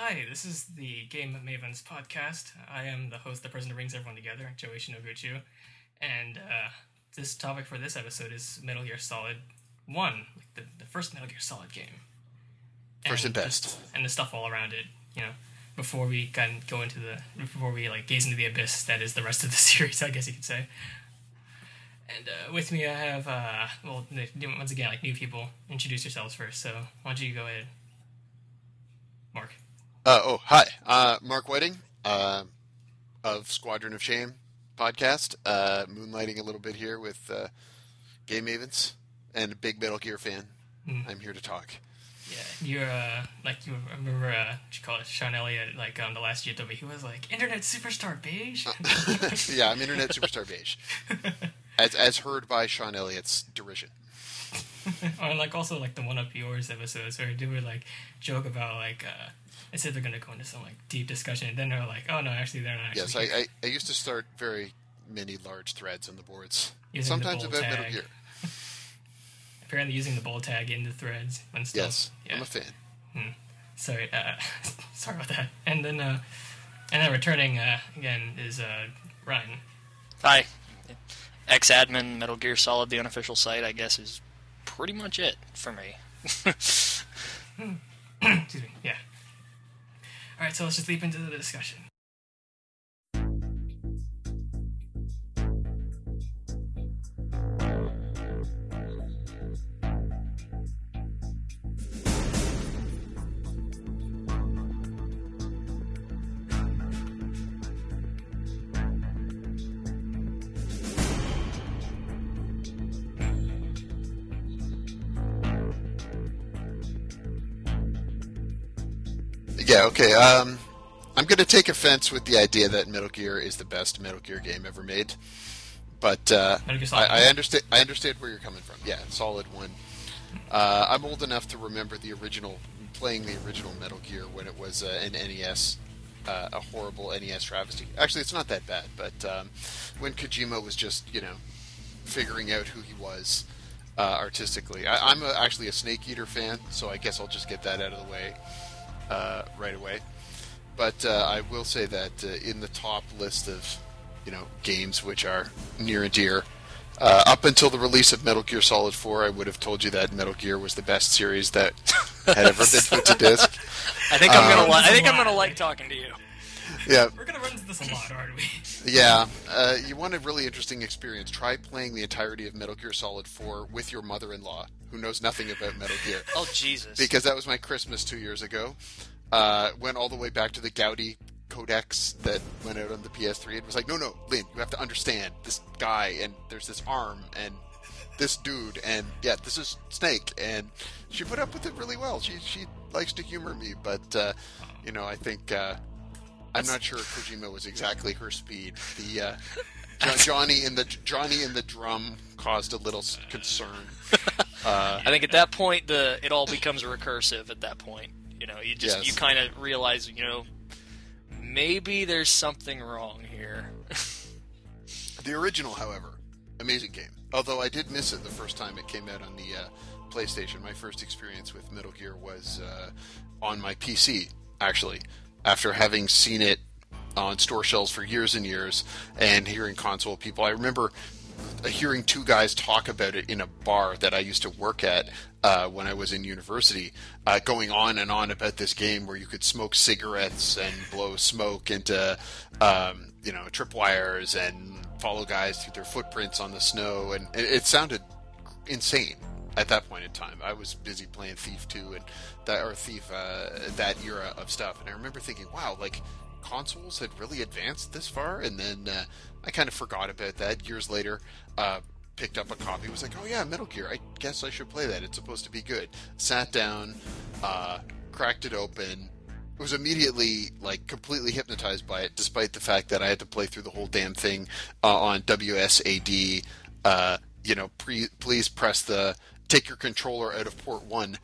Hi, this is the Game Mavens podcast. I am the host, the person who brings everyone together, Joey Shinoguchi. And uh, this topic for this episode is Metal Gear Solid 1, like the, the first Metal Gear Solid game. First and the- best. and the stuff all around it, you know, before we can go into the, before we like gaze into the abyss that is the rest of the series, I guess you could say. And uh, with me, I have, uh, well, once again, like new people. Introduce yourselves first. So why don't you go ahead? Uh, oh, hi. Uh, Mark Whiting uh, of Squadron of Shame podcast. Uh, moonlighting a little bit here with uh, Game Mavens and a big Metal Gear fan. Hmm. I'm here to talk. Yeah, you're uh, like you remember uh, what you call it, Shawn Elliott, like on the last GW, he was like internet superstar beige. yeah, I'm Internet Superstar Beige. As, as heard by Shawn Elliott's derision. or like also like the 1UP Yours episodes where they would like joke about like uh, they said they're gonna go into some like deep discussion, and then they're like, oh no, actually they're not. Yes, Actually I, I, I used to start very many large threads on the boards. Using Sometimes bold about Metal tag. Gear. apparently using the bold tag in the threads and stuff. Yes, yeah. I'm a fan. Sorry, uh, sorry about that. And then, uh, and then returning uh, again is uh, Ryan. Hi. Ex admin Metal Gear Solid, the unofficial site, I guess, is pretty much it for me. Excuse me. Yeah. All right, so let's just leap into the discussion. Yeah, okay. Um, I'm going to take offense with the idea that Metal Gear is the best Metal Gear game ever made, but uh, I, I understand. I understand where you're coming from. Yeah, solid one. Uh, I'm old enough to remember the original, playing the original Metal Gear when it was uh, an NES, uh, a horrible NES travesty. Actually, it's not that bad, but um, when Kojima was just you know figuring out who he was uh, artistically, I, I'm a, actually a Snake Eater fan, so I guess I'll just get that out of the way uh, right away. But uh, I will say that uh, in the top list of you know games which are near and dear, uh, up until the release of Metal Gear Solid 4, I would have told you that Metal Gear was the best series that had ever been put to disc. I think I'm gonna. Li- I think I'm gonna like talking to you. Yeah, We're gonna run into this a lot, aren't we? Yeah. Uh, you want a really interesting experience? Try playing the entirety of Metal Gear Solid 4 with your mother-in-law, who knows nothing about Metal Gear. Oh Jesus! because that was my Christmas two years ago. Uh, went all the way back to the Gaudi codex that went out on the PS3. It was like, no, no, Lynn, you have to understand this guy, and there's this arm, and this dude, and yeah, this is Snake, and she put up with it really well. She she likes to humor me, but uh, you know, I think uh, I'm not sure Kojima was exactly her speed. The uh, Jo- Johnny in the Johnny in the drum caused a little concern. Uh, I think at that point the it all becomes recursive. At that point, you know, you just Yes. you kind of realize, you know, maybe there's something wrong here. The original, however, amazing game. Although I did miss it the first time it came out on the uh, PlayStation. My first experience with Metal Gear was uh, on my PC, actually. After having seen it on store shelves for years and years and hearing console people, I remember hearing two guys talk about it in a bar that I used to work at uh, when I was in university, uh, going on and on about this game where you could smoke cigarettes and blow smoke into, um, you know, tripwires and follow guys through their footprints on the snow, and it, it sounded insane at that point in time. I was busy playing Thief 2 and that or Thief uh, that era of stuff, and I remember thinking, wow, like consoles had really advanced this far, and then uh, I kind of forgot about that. Years later, uh, picked up a copy, was like, oh yeah, Metal Gear. I guess I should play that. It's supposed to be good. Sat down, uh, cracked it open. Was immediately like completely hypnotized by it, despite the fact that I had to play through the whole damn thing uh, on WSAD. Uh, you know, pre- please press the take your controller out of port one,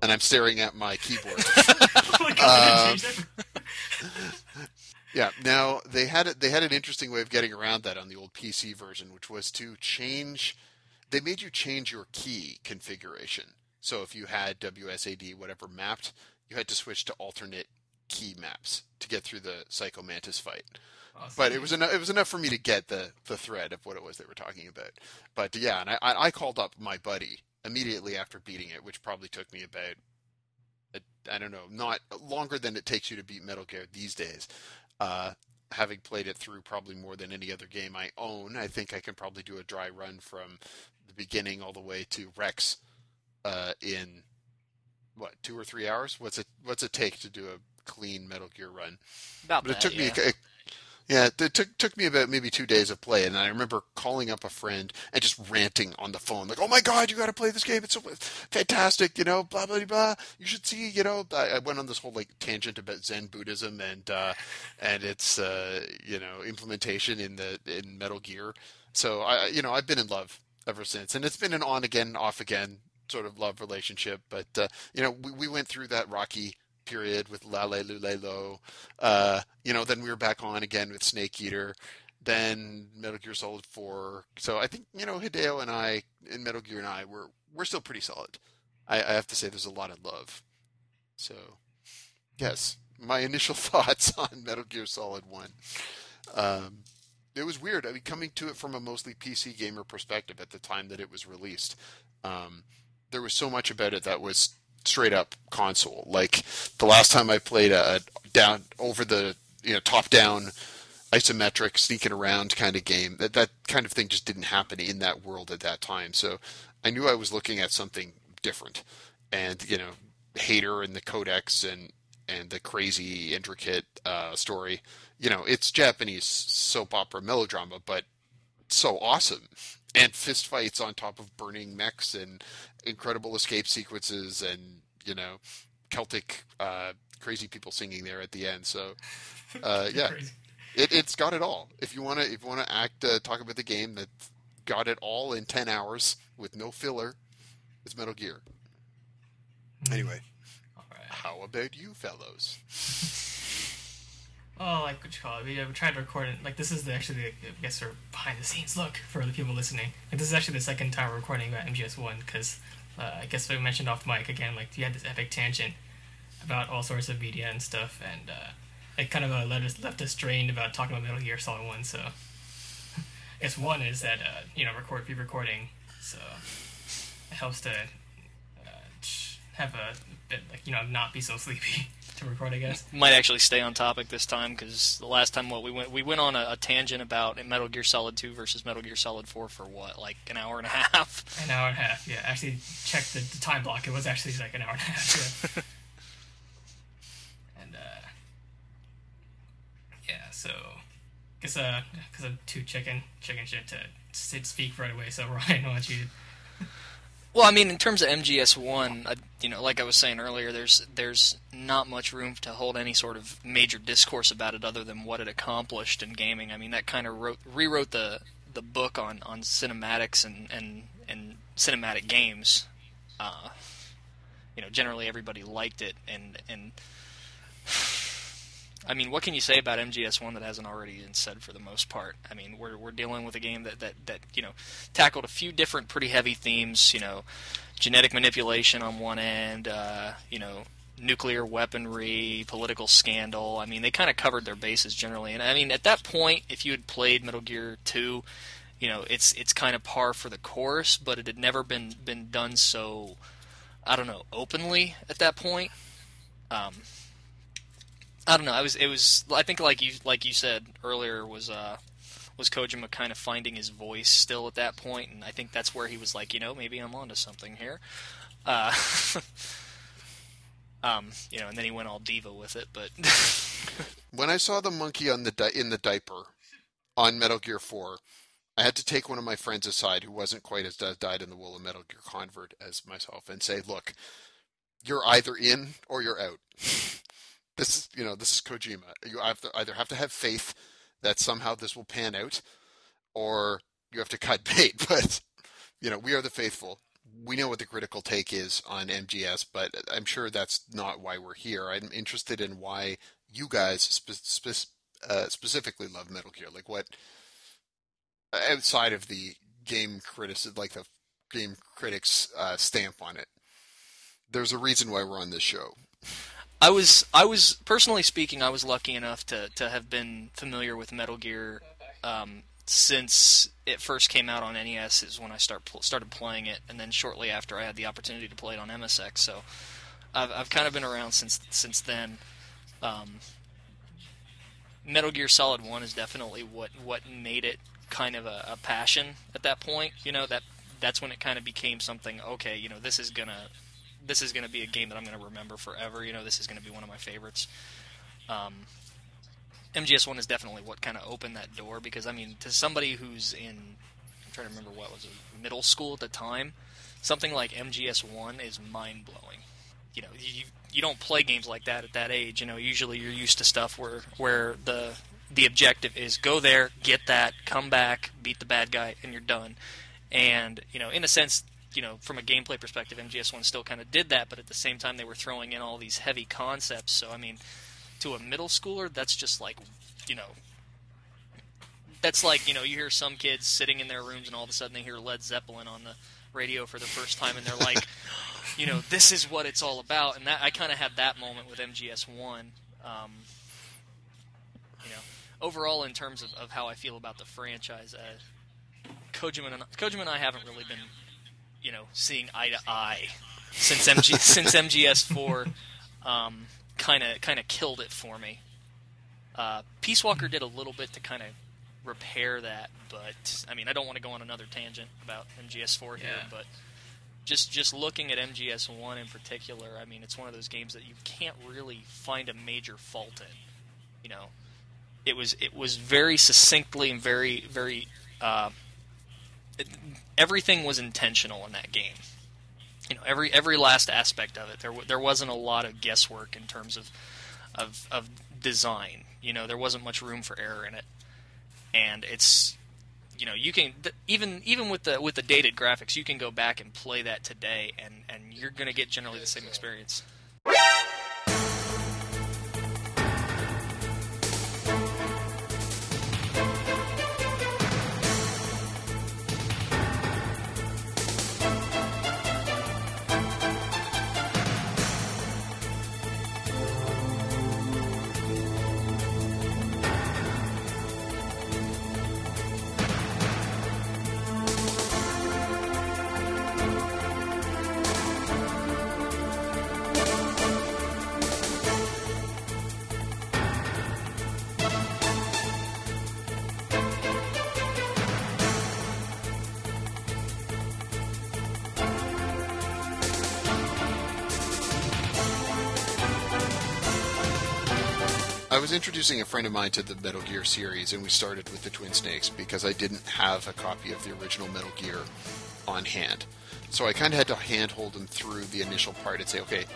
and I'm staring at my keyboard. oh my uh, they. Yeah. Now they had. They had an interesting way of getting around that on the old PC version, which was to change. They made you change your key configuration. So if you had WSAD whatever mapped, you had to switch to alternate key maps to get through the Psycho Mantis fight. Awesome. But it was enough. It was enough for me to get the the thread of what it was they were talking about. But yeah, and I I called up my buddy immediately after beating it, which probably took me about I don't know, not longer than it takes you to beat Metal Gear these days. Uh, having played it through probably more than any other game I own, I think I can probably do a dry run from the beginning all the way to Rex uh, in what two or three hours. What's it What's it take to do a clean Metal Gear run? About but it that, took yeah. me. It, yeah, it took took me about maybe two days of play, and I remember calling up a friend and just ranting on the phone, like, "Oh my god, you got to play this game! It's so fantastic! You know, blah blah blah. You should see. You know." I, I went on this whole like tangent about Zen Buddhism and uh, and its uh, you know implementation in the in Metal Gear. So I you know I've been in love ever since, and it's been an on again, off again sort of love relationship. But uh, you know, we, we went through that rocky period with Lale Lo. Uh, you know, then we were back on again with Snake Eater. Then Metal Gear Solid Four. So I think you know Hideo and I, in Metal Gear and I, we're we're still pretty solid. I, I have to say, there's a lot of love. So, yes, my initial thoughts on Metal Gear Solid One. Um, it was weird. I mean, coming to it from a mostly PC gamer perspective at the time that it was released, um, there was so much about it that was straight up console. Like the last time I played a, a down over the you know top down isometric sneaking around kind of game, that that kind of thing just didn't happen in that world at that time. So I knew I was looking at something different, and you know, Hayter and the Codec and and the crazy intricate uh, story. You know, it's Japanese soap opera melodrama, but so awesome. And fist fights on top of burning mechs and incredible escape sequences and, you know, Celtic uh, crazy people singing there at the end. So, uh, yeah, it, it's got it all. If you want to, if you want to act, uh, talk about the game that got it all in 10 hours with no filler, it's Metal Gear. Anyway, All right. how about you fellows? Like what you call it? We, uh, we tried to record it. Like this is the, actually the I guess our behind the scenes look for the people listening. Like this is actually the second time we're recording about MGS One because uh, I guess we mentioned off mic again. Like you had this epic tangent about all sorts of media and stuff, and uh, it kind of uh, led us left us drained about talking about Metal Gear Solid One. So I guess one is that uh, you know record be recording, so it helps to uh, have a you know not be so sleepy to record. I guess. Might actually stay on topic this time because the last time what we went we went on a, a tangent about Metal Gear Solid 2 versus Metal Gear Solid 4 for what like an hour and a half. An hour and a half, yeah. Actually, check the, the time block. It was actually like an hour and a half. Yeah. and uh, yeah, so guess uh, because I'm too chicken chicken shit to sit speak right away. So Ryan, why don't you? Well, I mean, in terms of MGS One, you know, like I was saying earlier, there's there's not much room to hold any sort of major discourse about it other than what it accomplished in gaming. I mean, that kind of wrote, rewrote the the book on, on cinematics and, and and cinematic games. Uh, you know, generally everybody liked it, and and I mean, what can you say about MGS One that hasn't already been said for the most part? I mean, we're we're dealing with a game that that that you know tackled a few different pretty heavy themes. You know, genetic manipulation on one end. Uh, you know. Nuclear weaponry, political scandal. I mean, they kind of covered their bases generally. And I mean, at that point, if you had played Metal Gear Two, you know, it's it's kind of par for the course. But it had never been been done so, I don't know, openly at that point. Um, I don't know. I was it was I think like you like you said earlier was uh was Kojima kind of finding his voice still at that point, and I think that's where he was like, you know, maybe I'm onto something here. Uh, um, you know, and then he went all diva with it, but When I saw the monkey on the di- in the diaper on Metal Gear 4, I had to take one of my friends aside who wasn't quite as dyed in the wool of Metal Gear convert as myself and say, "Look, you're either in or you're out. This is, you know, this is Kojima. You have to either have to have faith that somehow this will pan out, or you have to cut bait. But you know, we are the faithful. We know what the critical take is on MGS, but I'm sure that's not why we're here. I'm interested in why you guys spe- spe- uh, specifically love Metal Gear. Like what outside of the game criticism, like the game critics uh, stamp on it. There's a reason why we're on this show. I was I was personally speaking, I was lucky enough to to have been familiar with Metal Gear um, since it first came out on NES. Is when I start started playing it, and then shortly after I had the opportunity to play it on MSX. So I've I've kind of been around since since then. Um, Metal Gear Solid One is definitely what what made it kind of a, a passion at that point. You know that that's when it kind of became something. Okay, you know this is gonna this is gonna be a game that I'm gonna remember forever. You know this is gonna be one of my favorites. Um, MGS One is definitely what kind of opened that door because I mean to somebody who's in I'm trying to remember what was it middle school at the time, something like MGS One is mind blowing. You know you you don't play games like that at that age. You know, usually you're used to stuff where where the the objective is go there, get that, come back, beat the bad guy, and you're done. And you know, in a sense, you know, from a gameplay perspective, MGS One still kind of did that, but at the same time, they were throwing in all these heavy concepts. So I mean, to a middle schooler, that's just like, you know. That's like you know you hear some kids sitting in their rooms and all of a sudden they hear Led Zeppelin on the radio for the first time and they're like, you know, this is what it's all about. And that I kind of had that moment with MGS One. Um, you know, overall in terms of, of how I feel about the franchise, uh, Kojima and Kojima and I haven't really been, you know, seeing eye to eye since MG since MGS Four kind of kind of killed it for me. Uh, Peace Walker did a little bit to kind of repair that, but I mean, I don't want to go on another tangent about MGS4 here, Yeah. but just just looking at MGS1 in particular, I mean, it's one of those games that you can't really find a major fault in. You know, it was it was very succinctly and very very uh, everything was intentional in that game. You know, every every last aspect of it. There there wasn't a lot of guesswork in terms of of of design. You know, there wasn't much room for error in it and it's you know you can even even with the with the dated graphics you can go back and play that today and and you're going to get generally the same experience introducing a friend of mine to the Metal Gear series, and we started with the Twin Snakes because I didn't have a copy of the original Metal Gear on hand. So I kind of had to handhold him through the initial part and say, okay,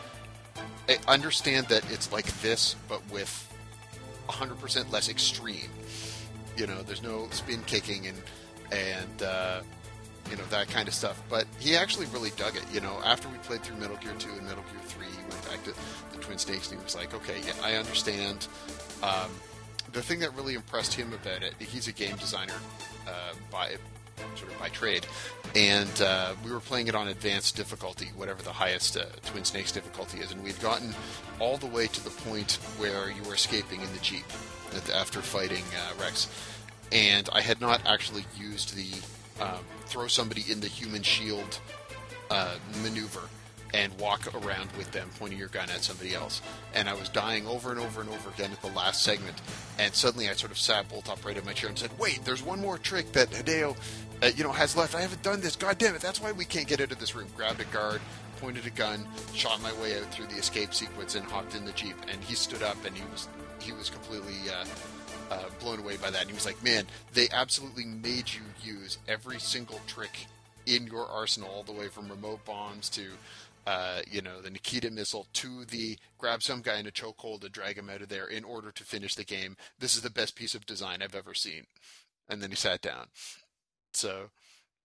I understand that it's like this, but with 100% less extreme. You know, there's no spin kicking and and uh, you know that kind of stuff. But he actually really dug it. You know, after we played through Metal Gear 2 and Metal Gear 3, he went back to the Twin Snakes and he was like, okay, yeah, I understand. Um, the thing that really impressed him about it, he's a game designer uh, by sort of by trade, and uh, we were playing it on advanced difficulty, whatever the highest uh, Twin Snakes difficulty is, and we'd gotten all the way to the point where you were escaping in the jeep after fighting uh, Rex, and I had not actually used the um, throw somebody in the human shield uh, maneuver and walk around with them pointing your gun at somebody else. And I was dying over and over and over again at the last segment. And suddenly I sort of sat bolt upright in my chair and said, "Wait, there's one more trick that Hideo, uh, you know, has left. I haven't done this. God damn it! That's why we can't get out of this room." Grabbed a guard, pointed a gun, shot my way out through the escape sequence, and hopped in the jeep. And he stood up and he was he was completely. Uh, uh, blown away by that. And he was like, "Man, they absolutely made you use every single trick in your arsenal, all the way from remote bombs to, uh, you know, the Nikita missile to the grab some guy in a chokehold to drag him out of there in order to finish the game. This is the best piece of design I've ever seen." And then he sat down. So.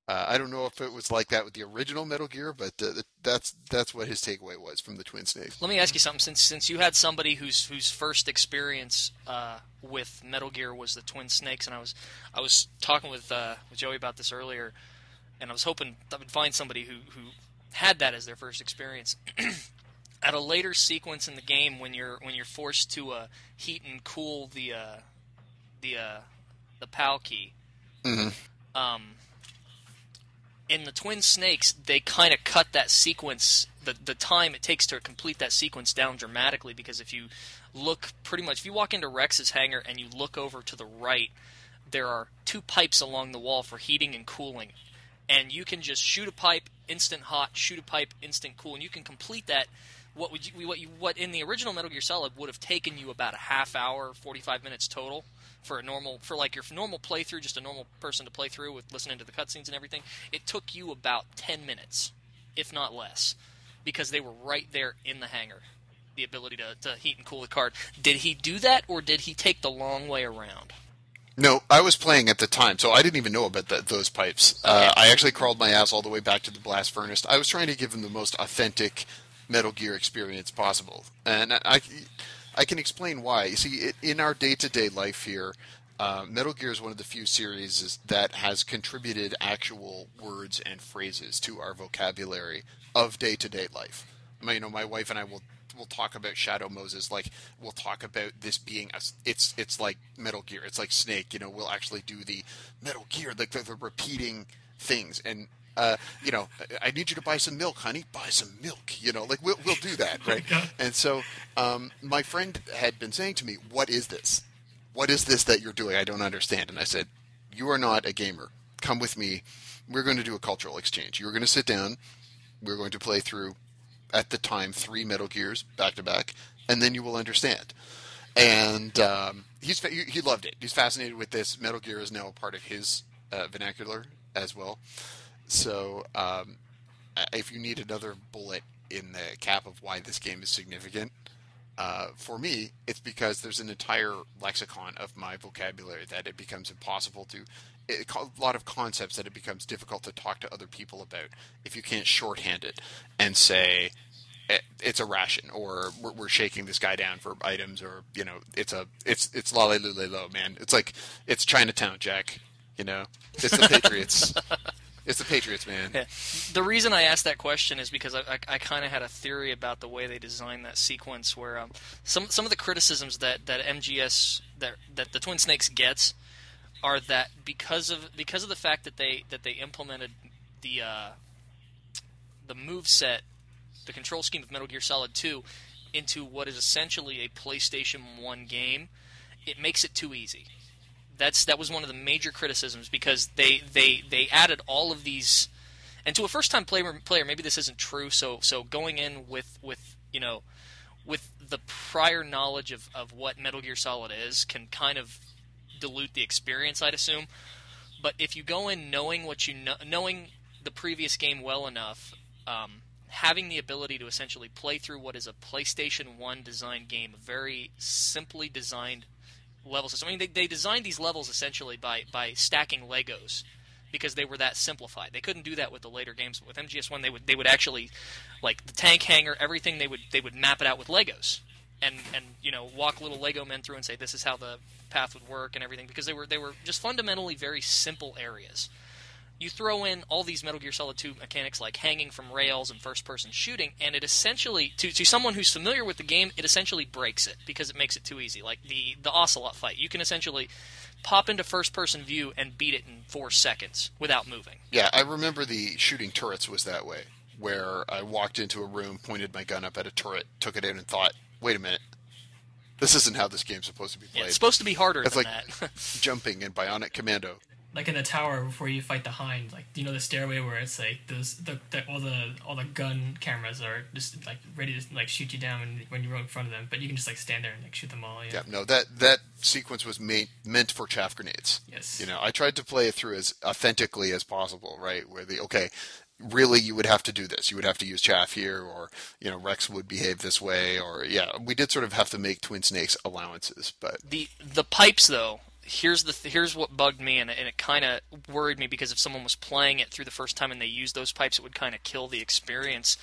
Uh, I don't know if it was like that with the original Metal Gear, but uh, that's that's what his takeaway was from the Twin Snakes. let me ask you something since since you had somebody whose whose first experience uh, with Metal Gear was the Twin Snakes and I was I was talking with uh, with Joey about this earlier and I was hoping I would find somebody who who had that as their first experience at a later sequence in the game when you're when you're forced to uh, heat and cool the uh, the uh, the PAL key. Mm-hmm. Um, in the Twin Snakes, they kind of cut that sequence, the the time it takes to complete that sequence down dramatically. Because if you look, pretty much, if you walk into Rex's hangar and you look over to the right, there are two pipes along the wall for heating and cooling, and you can just shoot a pipe, instant hot, shoot a pipe, instant cool, and you can complete that. What would you, what you, what in the original Metal Gear Solid would have taken you about a half hour, forty five minutes total for a normal for like your normal playthrough, just a normal person to play through with listening to the cutscenes and everything. It took you about ten minutes, if not less, because they were right there in the hangar. The ability to, to heat and cool the card. Did he do that, or did he take the long way around? No, I was playing at the time, so I didn't even know about the, those pipes. Uh, I actually crawled my ass all the way back to the blast furnace. I was trying to give him the most authentic Metal Gear experience possible, and I, I can explain why. You see, it, in our day-to-day life here, uh, Metal Gear is one of the few series that has contributed actual words and phrases to our vocabulary of day-to-day life. I mean, you know, my wife and I will we'll talk about Shadow Moses, like we'll talk about this being a, it's it's like Metal Gear, it's like Snake. You know, we'll actually do the Metal Gear, like the, the repeating things, and uh, you know, I need you to buy some milk, honey. Buy some milk. You know, like we'll we'll do that, right? and so, um, my friend had been saying to me, "What is this? What is this that you're doing? I don't understand." And I said, "You are not a gamer. Come with me. We're going to do a cultural exchange. You're going to sit down. We're going to play through, at the time, three Metal Gears back to back, and then you will understand." And um, he's he loved it. He's fascinated with this. Metal Gear is now a part of his uh, vernacular as well. So, um, if you need another bullet in the cap of why this game is significant, uh, for me, it's because there's an entire lexicon of my vocabulary that it becomes impossible to. It, a lot of concepts that it becomes difficult to talk to other people about if you can't shorthand it and say it's a ration or we're, we're, shaking this guy down for items or you know it's a it's it's la lo man it's like it's Chinatown Jack you know it's the Patriots It's the Patriots, man. Yeah. The reason I asked that question is because I, I, I kind of had a theory about the way they designed that sequence, where um, some some of the criticisms that, that MGS that that the Twin Snakes gets are that because of because of the fact that they that they implemented the uh, the move set, the control scheme of Metal Gear Solid Two, into what is essentially a PlayStation One game, it makes it too easy that's that was one of the major criticisms because they they they added all of these, and to a first time player player maybe this isn't true. So so going in with with you know with the prior knowledge of, of what Metal Gear Solid is can kind of dilute the experience, I'd assume. But if you go in knowing what you know, knowing the previous game well enough, um, having the ability to essentially play through what is a PlayStation One designed game, a very simply designed level system. I mean, they, they designed these levels essentially by by stacking Legos because they were that simplified. They couldn't do that with the later games. With MGS One, they would they would actually like the tank hangar, everything they would they would map it out with Legos and and you know walk little Lego men through and say this is how the path would work and everything because they were they were just fundamentally very simple areas you throw in all these Metal Gear Solid 2 mechanics like hanging from rails and first person shooting, and it essentially, to, to someone who's familiar with the game, it essentially breaks it because it makes it too easy. Like the, the Ocelot fight, you can essentially pop into first person view and beat it in four seconds without moving. Yeah, I remember the shooting turrets was that way, where I walked into a room, pointed my gun up at a turret, took it in, and thought, wait a minute. This isn't how this game's supposed to be played. Yeah, it's supposed to be harder it's than like that. jumping in Bionic Commando like in the tower before you fight the hind like you know the stairway where it's like those the, the all the all the gun cameras are just like ready to like shoot you down when you're in front of them but you can just like stand there and like shoot them all yeah, yeah no that that sequence was made meant for chaff grenades yes you know i tried to play it through as authentically as possible right where the okay really you would have to do this you would have to use chaff here or you know rex would behave this way or yeah we did sort of have to make twin snakes allowances but the the pipes though here's the th- here's what bugged me and, and it kind of worried me because if someone was playing it through the first time and they used those pipes, it would kind of kill the experience.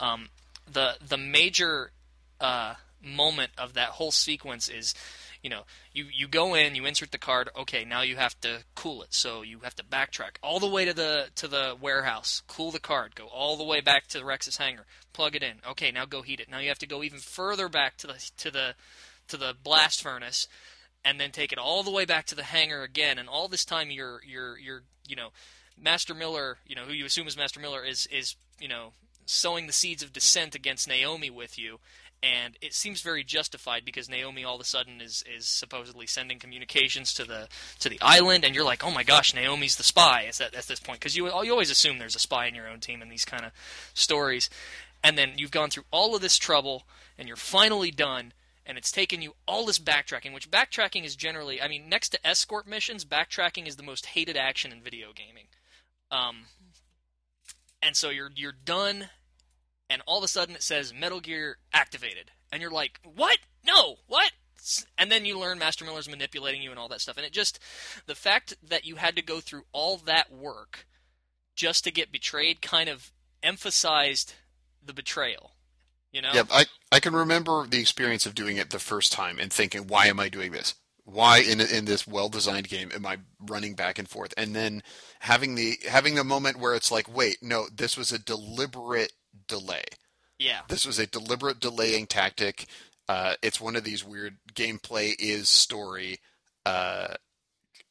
Um, the the major uh, moment of that whole sequence is you know, you you go in, you insert the card. Okay, now you have to cool it. So you have to backtrack all the way to the to the warehouse, cool the card, go all the way back to the Rex's hangar, plug it in. Okay, now go heat it. Now you have to go even further back to the to the to the blast furnace, and then take it all the way back to the hangar again. And all this time, you're you're you're you know, Master Miller, you know, who you assume is Master Miller, is is you know sowing the seeds of dissent against Naomi with you, and it seems very justified because Naomi all of a sudden is is supposedly sending communications to the to the island, and you're like, oh my gosh, Naomi's the spy at, at this point because you you always assume there's a spy in your own team in these kind of stories, and then you've gone through all of this trouble, and you're finally done. And it's taken you all this backtracking, which backtracking is generally, I mean, next to escort missions, backtracking is the most hated action in video gaming. Um, and so you're you're done and all of a sudden it says Metal Gear activated, and you're like, what? No, what? And then you learn Master Miller's manipulating you and all that stuff, and it just the fact that you had to go through all that work just to get betrayed kind of emphasized the betrayal. You know? Yeah, I I can remember the experience of doing it the first time and thinking, why am I doing this? Why in in this well designed game am I running back and forth? And then having the having the moment where it's like, wait, no, this was a deliberate delay. Yeah. This was a deliberate delaying tactic. Uh, it's one of these weird gameplay is story uh,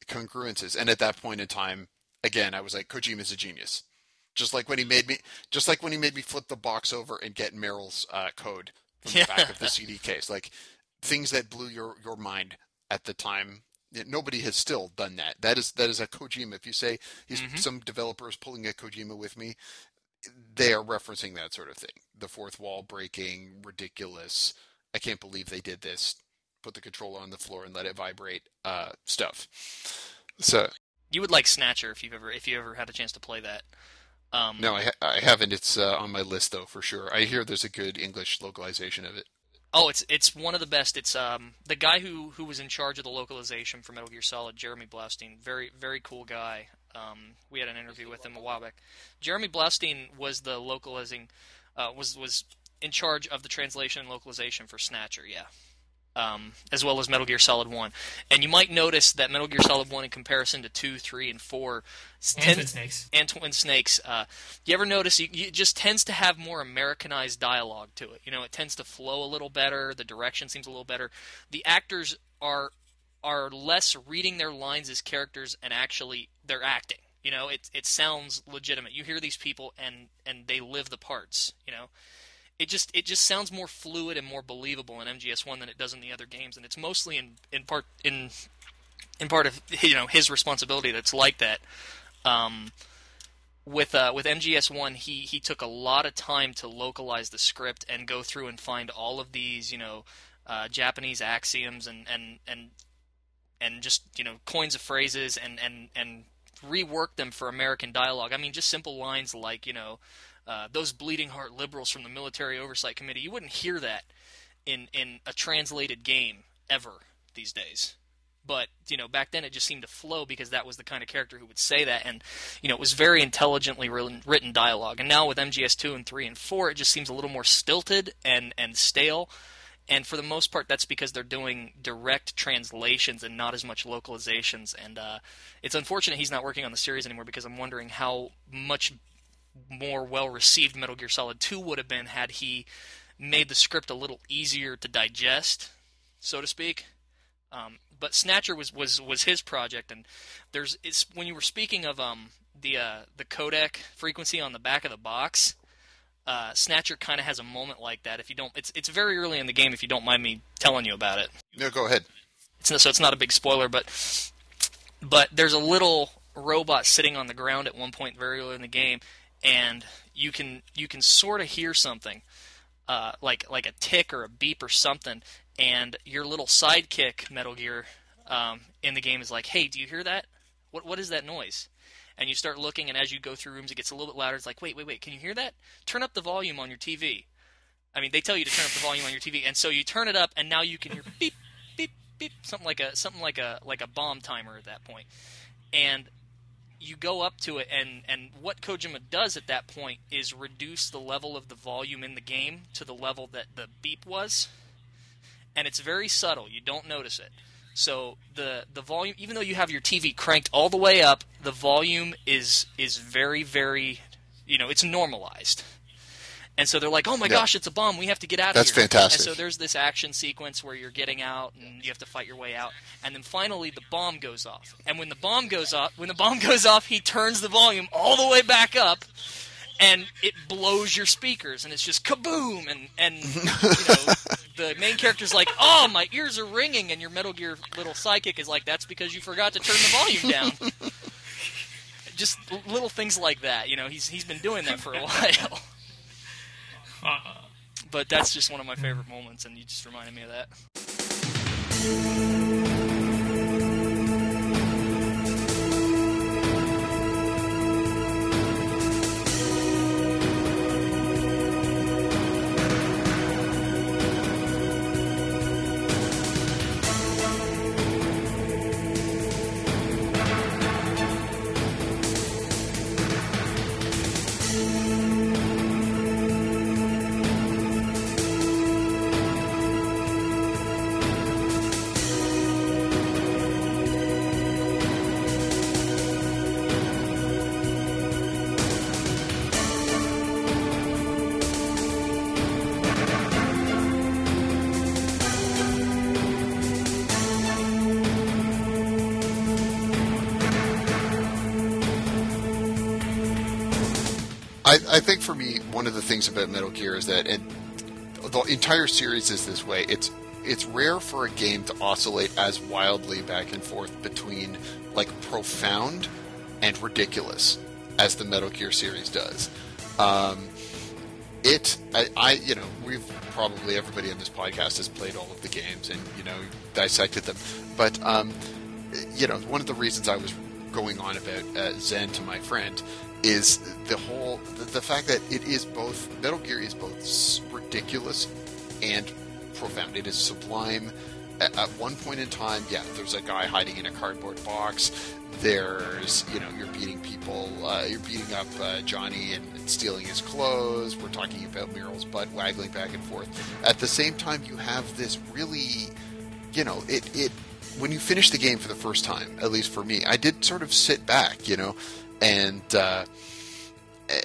congruences. And at that point in time, again, I was like, Kojima's a genius. Just like when he made me, just like when he made me flip the box over and get Meryl's uh, code from the back of the CD case, like things that blew your your mind at the time. Nobody has still done that. That is that is a Kojima. If you say he's mm-hmm. some developers pulling a Kojima with me, they are referencing that sort of thing. The fourth wall breaking, ridiculous. I can't believe they did this. Put the controller on the floor and let it vibrate. Uh, stuff. So you would like Snatcher if you've ever if you ever had a chance to play that. Um, no, I, ha- I haven't. It's uh, on my list though for sure. I hear there's a good English localization of it. Oh, it's it's one of the best. It's um the guy who who was in charge of the localization for Metal Gear Solid, Jeremy Blaustein. Very very cool guy. Um, we had an interview with him a while back. Jeremy Blaustein was the localizing, uh, was was in charge of the translation and localization for Snatcher. Yeah. Um, as well as Metal Gear Solid One, and you might notice that Metal Gear Solid One, in comparison to two, three, and four, and Twin Snakes, and Twin Snakes, uh, you ever notice you, it just tends to have more Americanized dialogue to it. You know, it tends to flow a little better. The direction seems a little better. The actors are are less reading their lines as characters and actually they're acting. You know, it it sounds legitimate. You hear these people and and they live the parts. You know, it just it just sounds more fluid and more believable in MGS One than it does in the other games, and it's mostly in in part in in part of you know his responsibility that's like that. Um, with uh, with MGS One, he he took a lot of time to localize the script and go through and find all of these you know uh, Japanese axioms and and and and just you know coins of phrases and and and rework them for American dialogue. I mean, just simple lines like you know uh, those bleeding heart liberals from the military oversight committee. You wouldn't hear that in in a translated game ever these days. But you know, back then it just seemed to flow because that was the kind of character who would say that, and you know, it was very intelligently written dialogue. And now with MGS two and three and four, it just seems a little more stilted and and stale and for the most part that's because they're doing direct translations and not as much localizations. And uh, it's unfortunate he's not working on the series anymore because i'm wondering how much more well received metal gear solid 2 would have been had he made the script a little easier to digest so to speak. Um, but snatcher was, was, was his project. And there's it's when you were speaking of um, the uh, the codec frequency on the back of the box uh, Snatcher kind of has a moment like that. If you don't, it's it's very early in the game. If you don't mind me telling you about it. No, go ahead. It's, so it's not a big spoiler, but but there's a little robot sitting on the ground at one point very early in the game, and you can you can sort of hear something, uh, like like a tick or a beep or something, and your little sidekick Metal Gear um, in the game is like, "Hey, do you hear that? What what is that noise?" And you start looking, and as you go through rooms, it gets a little bit louder. It's like, wait, wait, wait, can you hear that? Turn up the volume on your TV. I mean, they tell you to turn up the volume on your TV, and so you turn it up, and now you can hear beep, beep, beep, something like a something like a like a bomb timer at that point. and you go up to it, and and what Kojima does at that point is reduce the level of the volume in the game to the level that the beep was, and it's very subtle. You don't notice it. So the the volume, even though you have your TV cranked all the way up, the volume is is very very, you know, it's normalized. And so they're like, "Oh my Yeah. gosh, it's a bomb! We have to get out of here." That's here!" fantastic. And so there's this action sequence where you're getting out and you have to fight your way out, and then finally the bomb goes off. And when the bomb goes off, when the bomb goes off, he turns the volume all the way back up, and it blows your speakers, and it's just kaboom! And and you know the main character's like, "Oh, my ears are ringing," and your Metal Gear little psychic is like, "That's because you forgot to turn the volume down." just little things like that, you know. He's he's been doing that for a while. Uh, But that's just one of my favorite moments, and you just reminded me of that. I, I think for me, one of the things about Metal Gear is that it, the entire series is this way. It's it's rare for a game to oscillate as wildly back and forth between like profound and ridiculous as the Metal Gear series does. Um, it, I, I, you know, we've probably everybody on this podcast has played all of the games and you know dissected them, but um, you know, one of the reasons I was going on about uh, Zen to my friend is the whole the, the fact that it is both Metal Gear is both ridiculous and profound. It is sublime. At, at one point in time, yeah, there's a guy hiding in a cardboard box. There's, you know, you're beating people. Uh, you're beating up uh, Johnny and, and stealing his clothes. We're talking about Meryl's butt waggling back and forth. At the same time, you have this really you know, it, it when you finish the game for the first time, at least for me, I did sort of sit back, you know, and uh,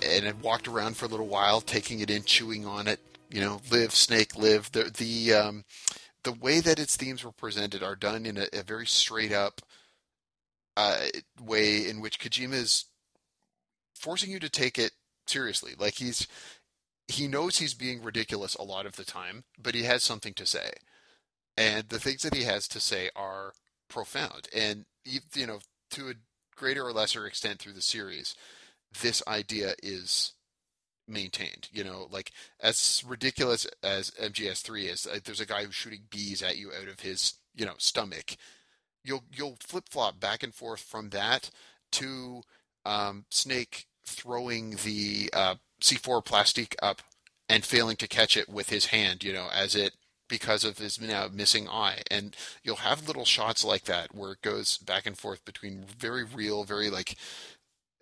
and I walked around for a little while, taking it in, chewing on it, you know, live snake live. The the um, the way that its themes were presented are done in a, a very straight up uh, way in which Kojima is forcing you to take it seriously. Like he's he knows he's being ridiculous a lot of the time, but he has something to say and the things that he has to say are profound and you you know to a greater or lesser extent through the series this idea is maintained you know like as ridiculous as MGS3 is uh, there's a guy who's shooting bees at you out of his you know stomach. You'll you'll flip-flop back and forth from that to um, Snake throwing the uh, C4 plastic up and failing to catch it with his hand you know as it because of his now missing eye. And you'll have little shots like that where it goes back and forth between very real, very like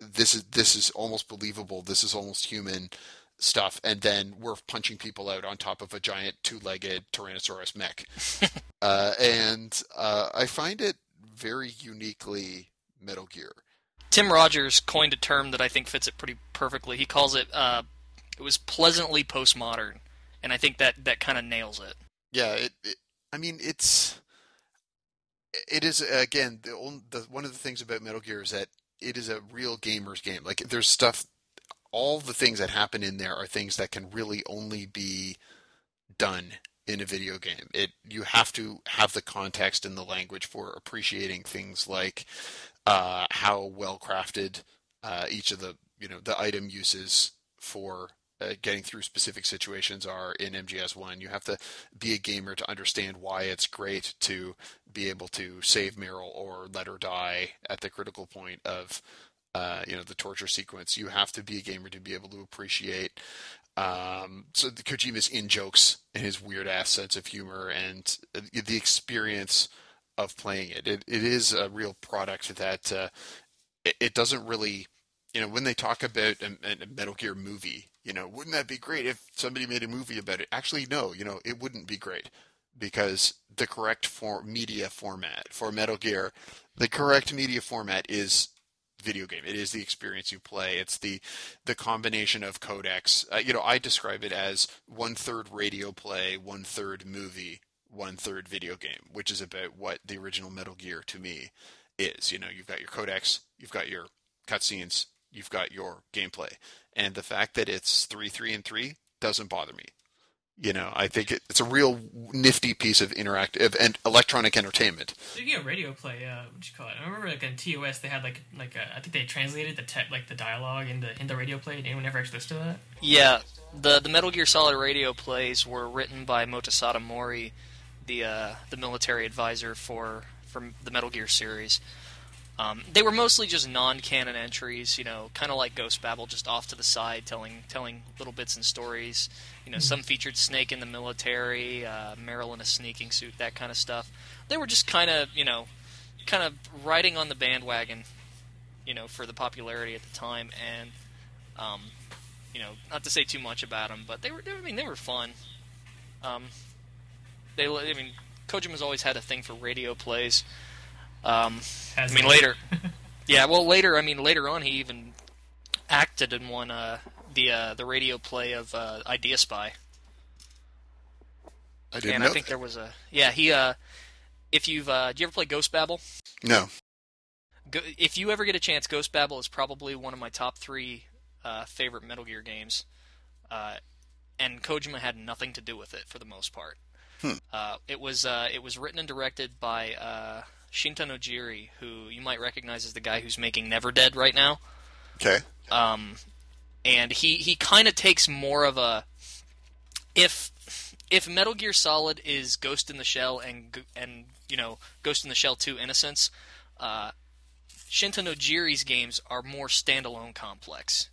this is this is almost believable, this is almost human stuff, and then we're punching people out on top of a giant two-legged Tyrannosaurus mech. uh, and uh, I find it very uniquely Metal Gear. Tim Rogers coined a term that I think fits it pretty perfectly. He calls it uh, it was pleasantly postmodern, and I think that that kind of nails it. Yeah, it, it. I mean, it's. It is again the, on- the one of the things about Metal Gear is that it is a real gamer's game. Like there's stuff, all the things that happen in there are things that can really only be done in a video game. It you have to have the context and the language for appreciating things like uh, how well crafted uh, each of the you know the item uses for uh, getting through specific situations are in MGS1. You have to be a gamer to understand why it's great to be able to save Meryl or let her die at the critical point of uh, you know the torture sequence. You have to be a gamer to be able to appreciate um, so the Kojima's in jokes and his weird ass sense of humor and uh, the experience of playing it. It, it is a real product that uh, it, it doesn't really, you know, when they talk about a, a Metal Gear movie, you know, wouldn't that be great if somebody made a movie about it? Actually, no, you know, it wouldn't be great because the correct for media format for Metal Gear, the correct media format is video game. It is the experience you play. It's the the combination of codecs. Uh, you know, I describe it as one third radio play, one third movie, one third video game, which is about what the original Metal Gear to me is. You know, you've got your codecs, you've got your cutscenes, you've got your gameplay, and the fact that it's three, three, and three doesn't bother me. You know, I think it, it's a real nifty piece of interactive and electronic entertainment. Speaking of radio play, uh, what you call it? I remember like in TOS they had like like uh, I think they translated the te- like the dialogue in the in the radio play. Did anyone ever actually listen to that? Yeah, the the Metal Gear Solid radio plays were written by Motosada Mori, the uh, the military advisor for for the Metal Gear series. Um, they were mostly just non-canon entries, you know, kind of like Ghost Babel, just off to the side, telling telling little bits and stories. You know, some featured Snake in the military, uh, Meryl in a sneaking suit, that kind of stuff. They were just kind of, you know, kind of riding on the bandwagon, you know, for the popularity at the time, and um, you know, not to say too much about them, but they were, they I mean, they were fun. Um, they, I mean, Kojima's always had a thing for radio plays. Um, I mean, later, yeah. Well, later, I mean, later on, he even acted in one uh, the uh, the radio play of uh, Idea Spy, I didn't and know. I think that. there was a yeah. He uh, if you've uh, do you ever play Ghost Babel? No. Go, if you ever get a chance, Ghost Babel is probably one of my top three uh, favorite Metal Gear games, uh, and Kojima had nothing to do with it for the most part. Hmm. Uh, it was uh, it was written and directed by uh, Shinta Nojiri, who you might recognize as the guy who's making Never Dead right now. Okay. Um, and he he kind of takes more of a if if Metal Gear Solid is Ghost in the Shell and and you know Ghost in the Shell 2 Innocence, uh, Shinta Nojiri's games are more standalone complex.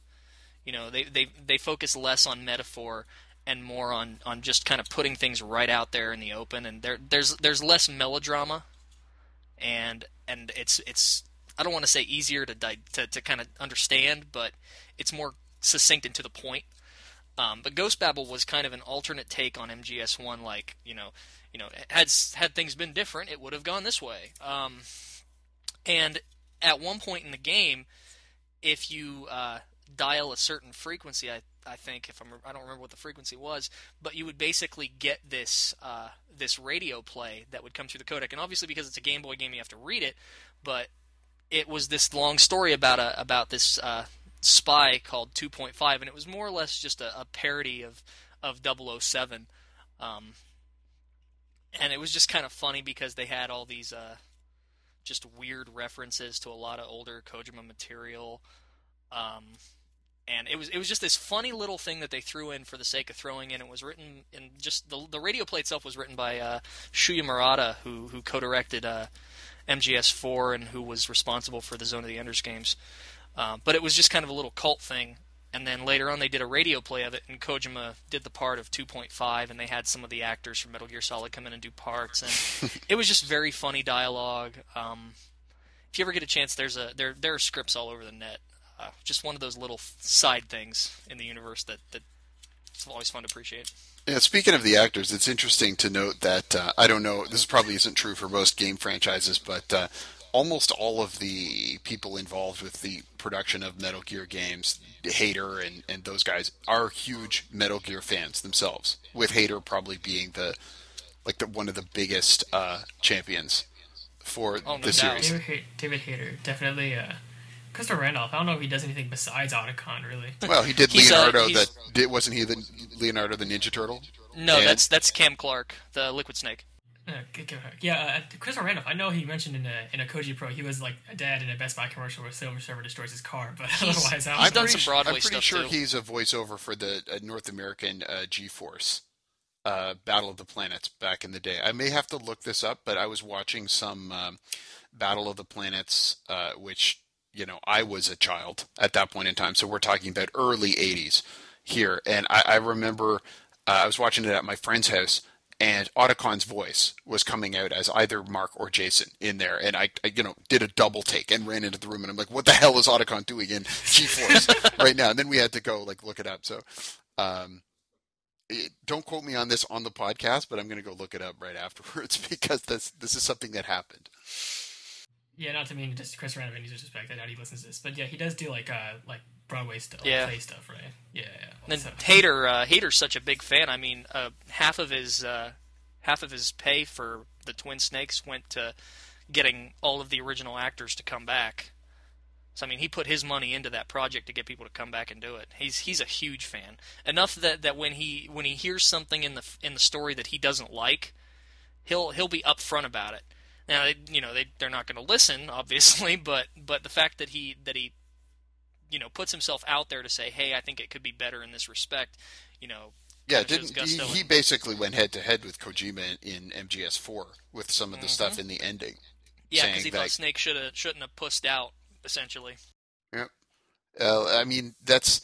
You know, they they they focus less on metaphor and more on, on just kind of putting things right out there in the open and there there's there's less melodrama and and it's it's I don't want to say easier to di- to, to kind of understand, but it's more succinct and to the point. Um, but Ghost Babel was kind of an alternate take on MGS1. Like you know, you know, had had things been different, it would have gone this way. Um, and at one point in the game, if you uh, dial a certain frequency, I I think if I'm I don't remember what the frequency was, but you would basically get this uh, this radio play that would come through the codec. And obviously, because it's a Game Boy game, you have to read it. But it was this long story about a about this uh, spy called 2.5, and it was more or less just a, a parody of of 007. Um, and it was just kind of funny because they had all these uh, just weird references to a lot of older Kojima material. Um, and it was it was just this funny little thing that they threw in for the sake of throwing in. It was written in just the the radio play itself was written by uh, Shuyo Murata, who who co-directed uh, MGS4 and who was responsible for the Zone of the Enders games. Uh, but it was just kind of a little cult thing. And then later on, they did a radio play of it, and Kojima did the part of 2.5, and they had some of the actors from Metal Gear Solid come in and do parts, and it was just very funny dialogue. Um, if you ever get a chance, there's a there there are scripts all over the net. Uh, just one of those little side things in the universe that that it's always fun to appreciate. Yeah, speaking of the actors, it's interesting to note that uh, I don't know. This probably isn't true for most game franchises, but uh, almost all of the people involved with the production of Metal Gear games, Hayter and, and those guys, are huge Metal Gear fans themselves. With Hayter probably being the like the one of the biggest uh, champions for Oh, no the doubt. series. David, Ha- David Hayter, definitely. Christopher Randolph. I don't know if he does anything besides Otacon, really. Well, he did He's, uh, Leonardo. he's- that did, wasn't he the Leonardo the Ninja Turtle? No, And- that's that's Cam Clark, the Liquid Snake. Uh, g- g- yeah, uh, Christopher Randolph. I know he mentioned in a in a Koji Pro he was like a dad in a Best Buy commercial where Silver Surfer destroys his car, but otherwise, I I'm done some pretty, Broadway I'm pretty stuff, sure too. he's a voiceover for the uh, North American uh, G-Force uh, Battle of the Planets back in the day. I may have to look this up, but I was watching some um, Battle of the Planets, uh, which you know I was a child at that point in time. So we're talking about early '80s here, and I, I remember uh, I was watching it at my friend's house. And Otacon's voice was coming out as either Mark or Jason in there, and I, I, you know, did a double take and ran into the room, and I'm like, "What the hell is Otacon doing in G-Force right now?" And then we had to go like look it up. So, um, it, don't quote me on this on the podcast, but I'm going to go look it up right afterwards because this this is something that happened. Yeah, not to mean just Chris Randolph any disrespect. I doubt he listens to this, but yeah, he does do like uh like Broadway stuff, Yeah. play stuff, right? Yeah, yeah. And So- Hayter, uh, Hayter's such a big fan. I mean, uh, half of his uh, half of his pay for the Twin Snakes went to getting all of the original actors to come back. So I mean, he put his money into that project to get people to come back and do it. He's he's a huge fan. Enough that, that when he when he hears something in the in the story that he doesn't like, he'll he'll be upfront about it. Now, they, you know, they they're not going to listen, obviously, but but the fact that he that he you know puts himself out there to say, "Hey, I think it could be better in this respect," you know, Yeah, didn't he, he basically went head to head with Kojima in, in MGS4 with some of the stuff in the ending. Mm-hmm. yeah, because he that- thought Snake should have shouldn't have pussed out essentially. Uh, I mean, that's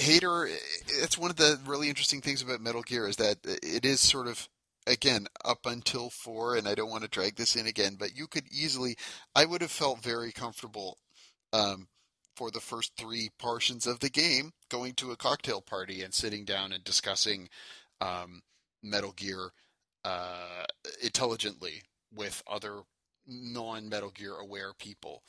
Hayter. It's one of the really interesting things about Metal Gear is that it is sort of again up until four, and I don't want to drag this in again, but you could easily. I would have felt very comfortable um, for the first three portions of the game going to a cocktail party and sitting down and discussing um, Metal Gear uh, intelligently with other non-Metal Gear aware people.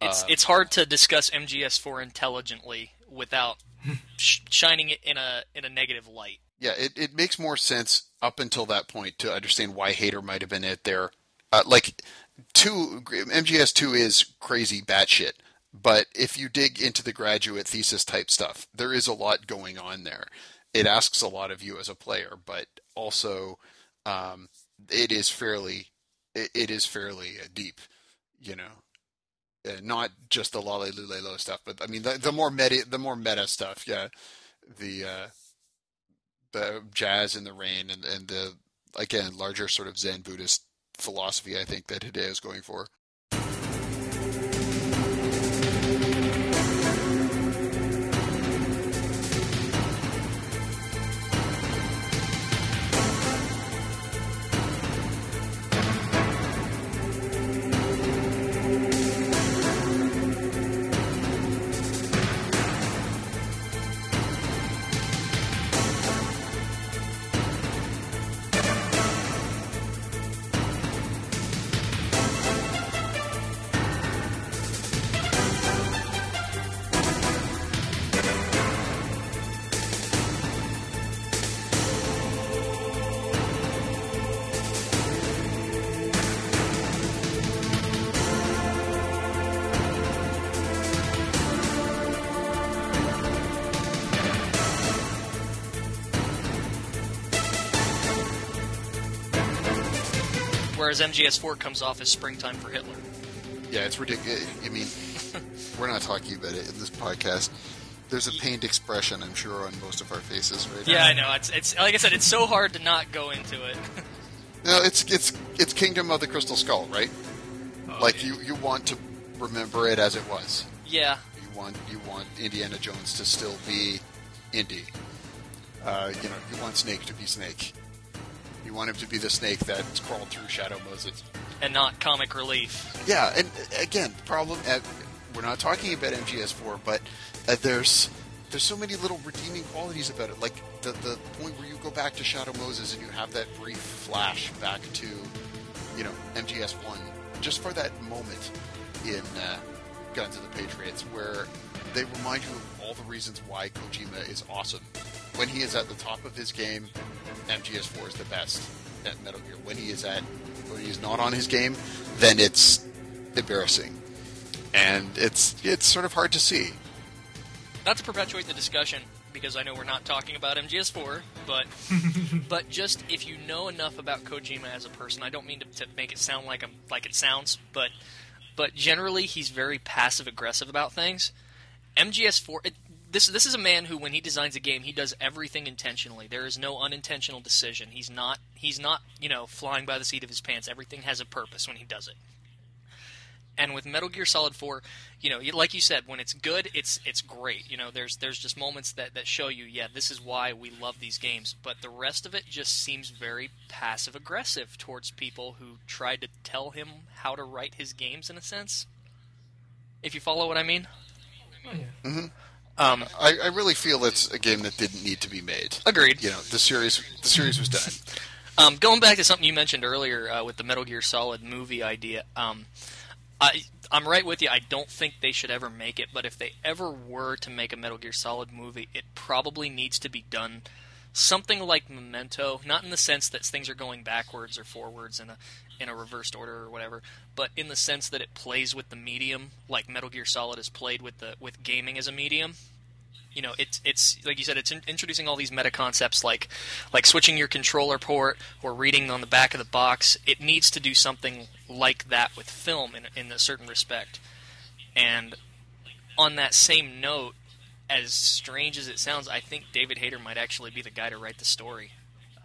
It's Um, it's hard to discuss MGS4 intelligently without sh- shining it in a in a negative light. Yeah, it, it makes more sense up until that point to understand why Hayter might have been it there. Uh, like, two MGS two is crazy batshit, but if you dig into the graduate thesis type stuff, there is a lot going on there. It asks a lot of you as a player, but also um, it is fairly it, it is fairly uh, deep, you know. Uh, not just the lale lule lo stuff, but I mean the, the more meta the more meta stuff, yeah. The uh, the jazz in the rain and, and the again larger sort of Zen Buddhist philosophy I think that Hideo is going for. Whereas MGS4 comes off as springtime for Hitler. Yeah, it's ridiculous. I mean, we're not talking about it in this podcast. There's a pained expression, I'm sure, on most of our faces right Yeah, now. I know. It's it's like I said, it's so hard to not go into it. No, it's it's it's Kingdom of the Crystal Skull, right? Oh, like yeah. you you want to remember it as it was. yeah, You want you want Indiana Jones to still be Indy. Uh, you know, you want Snake to be Snake. Want him to be the snake that's crawled through Shadow Moses. and not comic relief. Yeah, and uh, again, the problem at we're not talking about MGS4, but uh, there's there's so many little redeeming qualities about it. Like the the point where you go back to Shadow Moses and you have that brief flash back to you know MGS1, just for that moment in uh, Guns of the Patriots, where they remind you of all the reasons why Kojima is awesome. When he is at the top of his game, MGS4 is the best at Metal Gear. When he is at when he is not on his game, then it's embarrassing, and it's it's sort of hard to see. Not to perpetuate the discussion, because I know we're not talking about MGS4, but but just if you know enough about Kojima as a person, I don't mean to, to make it sound like a, like it sounds, but but generally he's very passive aggressive about things. MGS4, it, this this is a man who, when he designs a game, he does everything intentionally. There is no unintentional decision. He's not he's not you know flying by the seat of his pants. Everything has a purpose when he does it. And with Metal Gear Solid 4, you know, like you said, when it's good, it's it's great. You know, there's there's just moments that, that show you, yeah, this is why we love these games. But the rest of it just seems very passive aggressive towards people who tried to tell him how to write his games in a sense. If you follow what I mean. Oh, yeah. Um, I, I really feel it's a game that didn't need to be made. agreed. You know, the series the series was done. Um, going back to something you mentioned earlier uh, with the Metal Gear Solid movie idea, um, I I'm right with you. I don't think they should ever make it, but if they ever were to make a Metal Gear Solid movie, it probably needs to be done something like Memento, not in the sense that things are going backwards or forwards in a in a reversed order or whatever, but in the sense that it plays with the medium, like Metal Gear Solid is played with the with gaming as a medium. You know, it's it's like you said, it's in, introducing all these meta concepts like like switching your controller port or reading on the back of the box. It needs to do something like that with film in in a certain respect. And on that same note, as strange as it sounds, I think David Hayter might actually be the guy to write the story.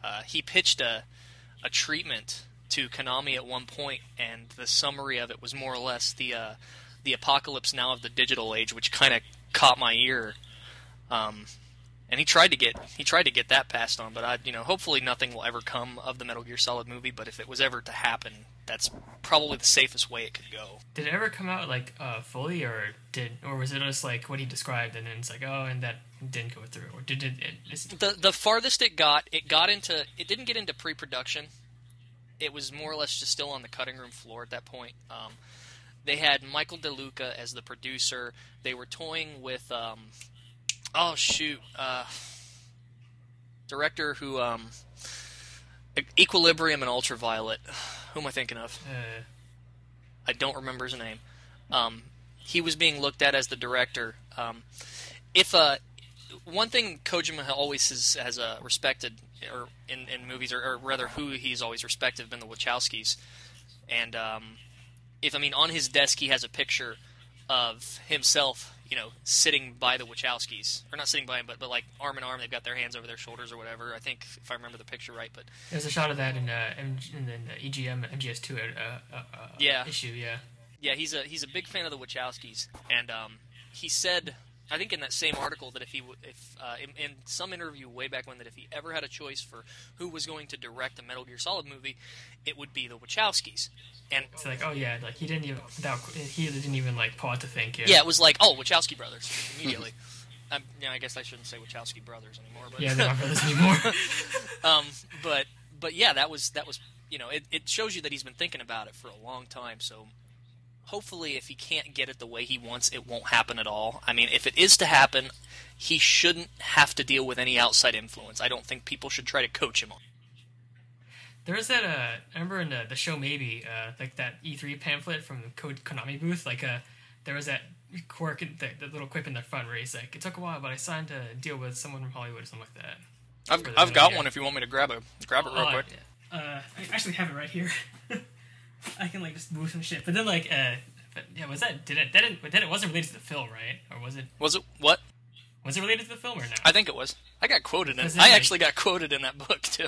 Uh, he pitched a a treatment to Konami at one point, and the summary of it was more or less the uh, the apocalypse now of the digital age, which kind of caught my ear. Um, and he tried to get he tried to get that passed on, but I you know hopefully nothing will ever come of the Metal Gear Solid movie. But if it was ever to happen, that's probably the safest way it could go. Did it ever come out like uh, fully, or did, or was it just like what he described, and then it's like, oh, and that didn't go through, or did it? The the farthest it got, it got into it didn't get into pre production. It was more or less just still on the cutting room floor at that point. Um, they had Michael DeLuca as the producer. They were toying with um, oh shoot, uh, director who um, Equilibrium and Ultraviolet. Who am I thinking of? uh, I don't remember his name. Um, he was being looked at as the director. Um, if uh, one thing Kojima always has, has uh, respected, or in, in movies, or, or rather, who he's always respected, have been the Wachowskis. And um, if I mean, on his desk, he has a picture of himself, you know, sitting by the Wachowskis, or not sitting by him, but but like arm in arm, they've got their hands over their shoulders or whatever. I think if I remember the picture right, but there's a shot of that in uh, M- in the EGM MGS2 uh, uh, uh, Yeah. issue, yeah. Yeah, he's a he's a big fan of the Wachowskis, and um, he said, I think in that same article that if he if uh, in, in some interview way back when that if he ever had a choice for who was going to direct a Metal Gear Solid movie, it would be the Wachowskis. And It's like, oh yeah, like he didn't even without he didn't even like pause to think. Yeah, yeah, it was like oh Wachowski brothers immediately. um, yeah, I guess I shouldn't say Wachowski brothers anymore, but yeah, they're not brothers anymore. um, but but yeah, that was that was you know it, it shows you that he's been thinking about it for a long time. So hopefully, if he can't get it the way he wants, it won't happen at all. I mean, if it is to happen, he shouldn't have to deal with any outside influence. I don't think people should try to coach him on. There was that. Uh, I remember in the, the show maybe uh, like that E3 pamphlet from the Code Konami booth. Like uh, there was that quirk, in the, the little quip in the front where he's like, "It took a while, but I signed a deal with someone from Hollywood or something like that." I've, I've got yeah. one if you want me to grab it grab it real Oh, quick. Uh, I actually have it right here. I can like just move some shit, but then like, uh, but yeah, was that did it? That didn't, but then it wasn't related to the film, right? Or was it? Was it what? Was it related to the film or not? I think it was. I got quoted in. It I like- actually got quoted in that book too.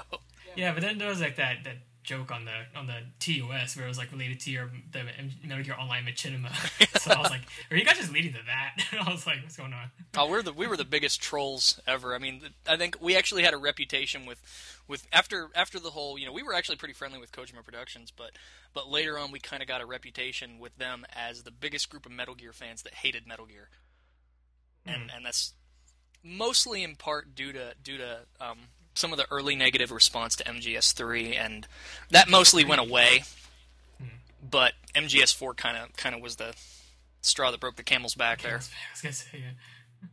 Yeah, but then there was like that that joke on the on the TOS where it was like related to your the Metal Gear Online Machinima. so I was like, are you guys just leading to that? And I was like, what's going on? Oh, we're the we were the biggest trolls ever. I mean, I think we actually had a reputation with with after after the whole. You know, we were actually pretty friendly with Kojima Productions, but but later on, we kind of got a reputation with them as the biggest group of Metal Gear fans that hated Metal Gear, and and that's mostly in part due to due to um, some of the early negative response to MGS3, and that mostly went away. But MGS4 kind of kind of was the straw that broke the camel's back there. I was gonna say, yeah.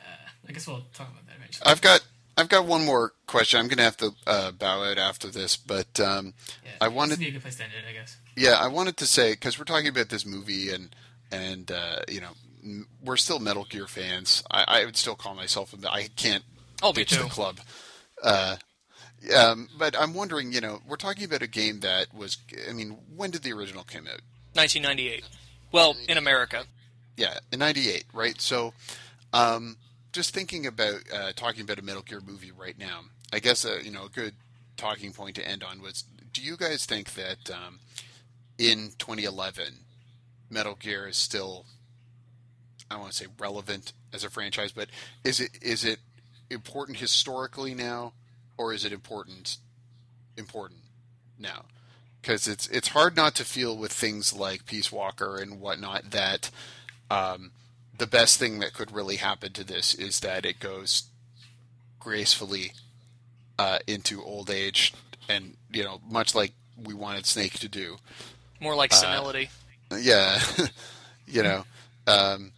Uh, I guess we'll talk about that eventually. I've got I've got one more question. I'm going to have to uh, bow out after this, but um, Yeah, I wanted would be a good place to end it, I guess. yeah, I wanted to say because we're talking about this movie and and uh, you know we're still Metal Gear fans. I, I would still call myself. a- I can't I'll ditch too. the club. Uh, um, but I'm wondering, you know, we're talking about a game that was. I mean, when did the original come out? 1998. Well, in America. Yeah, in '98, right? So, um, just thinking about uh, talking about a Metal Gear movie right now, I guess uh, you know a good talking point to end on was: Do you guys think that um, in 2011, Metal Gear is still, I want to say relevant as a franchise, but is it is it important historically now, or is it important important now? Because it's it's hard not to feel with things like Peace Walker and whatnot that um, the best thing that could really happen to this is that it goes gracefully uh, into old age, and you know, much like we wanted Snake to do. More like senility. Yeah, you know, um,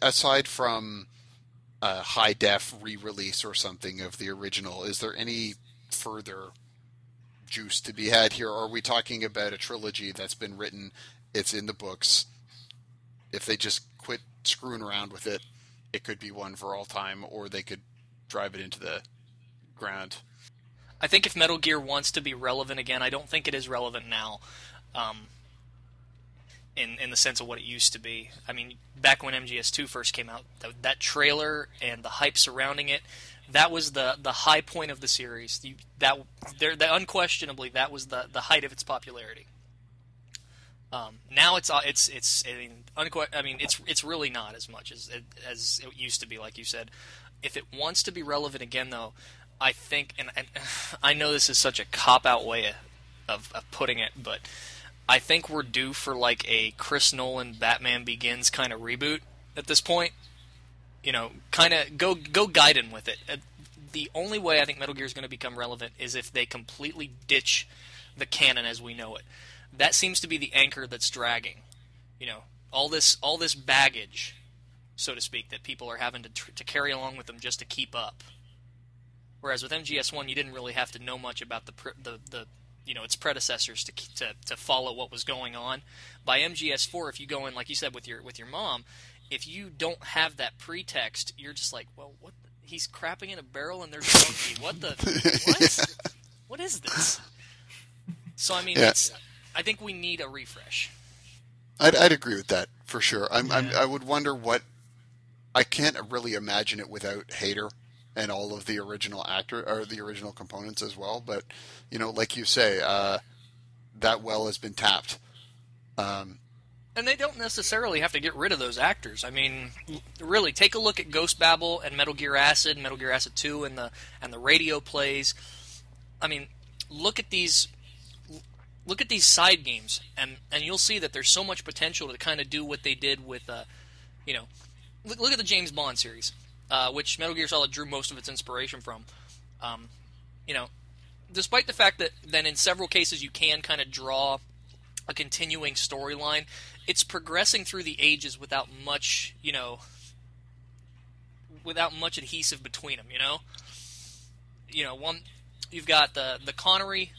aside from a high def re-release or something of the original, is there any further juice to be had here? Or are we talking about a trilogy that's been written? It's in the books. If they just quit screwing around with it, it could be one for all time, or they could drive it into the ground. I think if Metal Gear wants to be relevant again, I don't think it is relevant now. Um, in in the sense of what it used to be. I mean, back when MGS2 first came out, that, that trailer and the hype surrounding it, that was the the high point of the series. You, that there, unquestionably that was the the height of its popularity. Um, now it's uh, it's it's I mean, unque- I mean it's it's really not as much as it, as it used to be, like you said. If it wants to be relevant again, though, I think, and, and I know this is such a cop out way of, of putting it, but I think we're due for like a Chris Nolan Batman Begins kind of reboot at this point. You know, kind of go go Gaiden with it. Uh, The only way I think Metal Gear is going to become relevant is if they completely ditch the canon as we know it. That seems to be the anchor that's dragging. You know, all this all this baggage, so to speak, that people are having to tr- to carry along with them just to keep up. Whereas with MGS One, you didn't really have to know much about the pr- the the you know its predecessors to to to follow what was going on. By MGS Four, if you go in like you said with your with your mom, if you don't have that pretext, you're just like, well, what? The, he's crapping in a barrel and there's monkey. What the? What? what is this? So I mean, Yeah. it's. I think we need a refresh. I'd, I'd agree with that for sure. I'm, I'm, I would wonder what. I can't really imagine it without Hayter and all of the original actor or the original components as well. But you know, like you say, uh, that well has been tapped. Um, And they don't necessarily have to get rid of those actors. I mean, really, take a look at Ghost Babel and Metal Gear Acid, Metal Gear Acid 2, and the and the radio plays. I mean, look at these look at these side games, and and you'll see that there's so much potential to kind of do what they did with, uh, you know, look, look at the James Bond series, uh, which Metal Gear Solid drew most of its inspiration from. Um, you know, despite the fact that then in several cases you can kind of draw a continuing storyline, it's progressing through the ages without much, you know, without much adhesive between them. You know, you know, one you've got the the Connery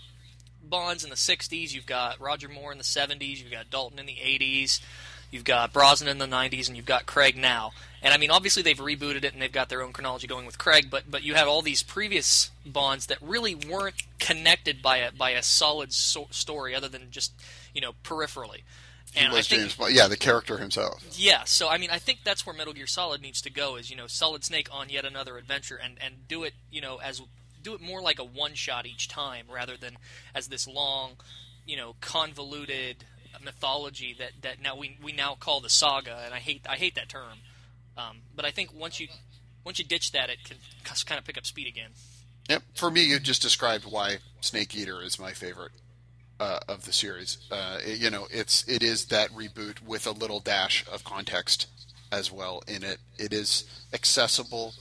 Bonds in the '60s, you've got Roger Moore in the '70s, you've got Dalton in the '80s, you've got Brosnan in the '90s, and you've got Craig now. And I mean, obviously they've rebooted it and they've got their own chronology going with Craig, but but you have all these previous Bonds that really weren't connected by a by a solid so- story other than just you know peripherally. he And I think James. Yeah, the character himself. yeah, so I mean, I think that's where Metal Gear Solid needs to go. Is you know, Solid Snake on yet another adventure, and and do it you know as do it more like a one shot each time rather than as this long, you know, convoluted mythology that that now we we now call the saga, and I hate I hate that term. Um, but I think once you once you ditch that, it can kind of pick up speed again. Yep. For me, you just described why Snake Eater is my favorite uh, of the series. Uh, it- you know, it's it is that reboot with a little dash of context as well in it. It is accessible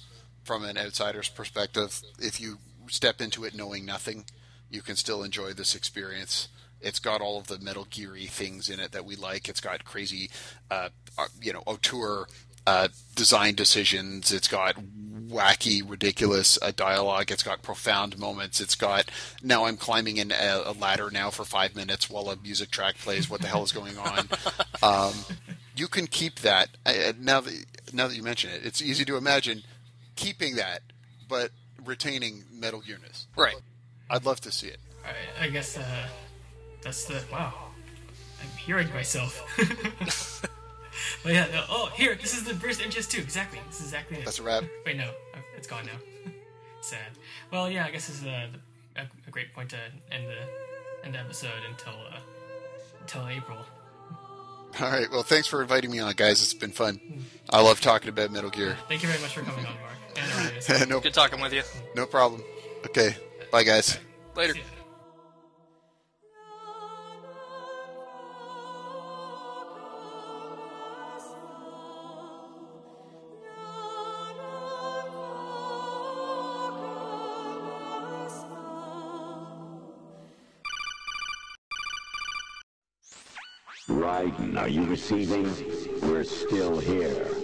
from an outsider's perspective. If you step into it knowing nothing, you can still enjoy this experience. It's got all of the Metal Geary things in it that we like. It's got crazy, uh, uh, you know, auteur uh, design decisions. It's got wacky, ridiculous uh, dialogue. It's got profound moments. It's got now I'm climbing in a, a ladder now for five minutes while a music track plays. What the hell is going on? Um, you can keep that uh, now. That, now that you mention it, it's easy to imagine keeping that, but retaining Metal Gearness. Right. I'd love to see it. All right, I guess uh, that's the wow. I'm hearing myself. but yeah, no, oh here, this is the first MGS2. Exactly, this is exactly it. That's a wrap. Wait, no, uh, it's gone now. Sad. Well, yeah, I guess this is a, a, a great point to end the end the episode until uh, until April. All right. Well, thanks for inviting me on, guys. It's been fun. I love talking about Metal Gear. Thank you very much for coming on, Mark. Anyways, nope. Good talking with you. No problem. Okay. Bye, guys. Later. Right, are you receiving? We're still here.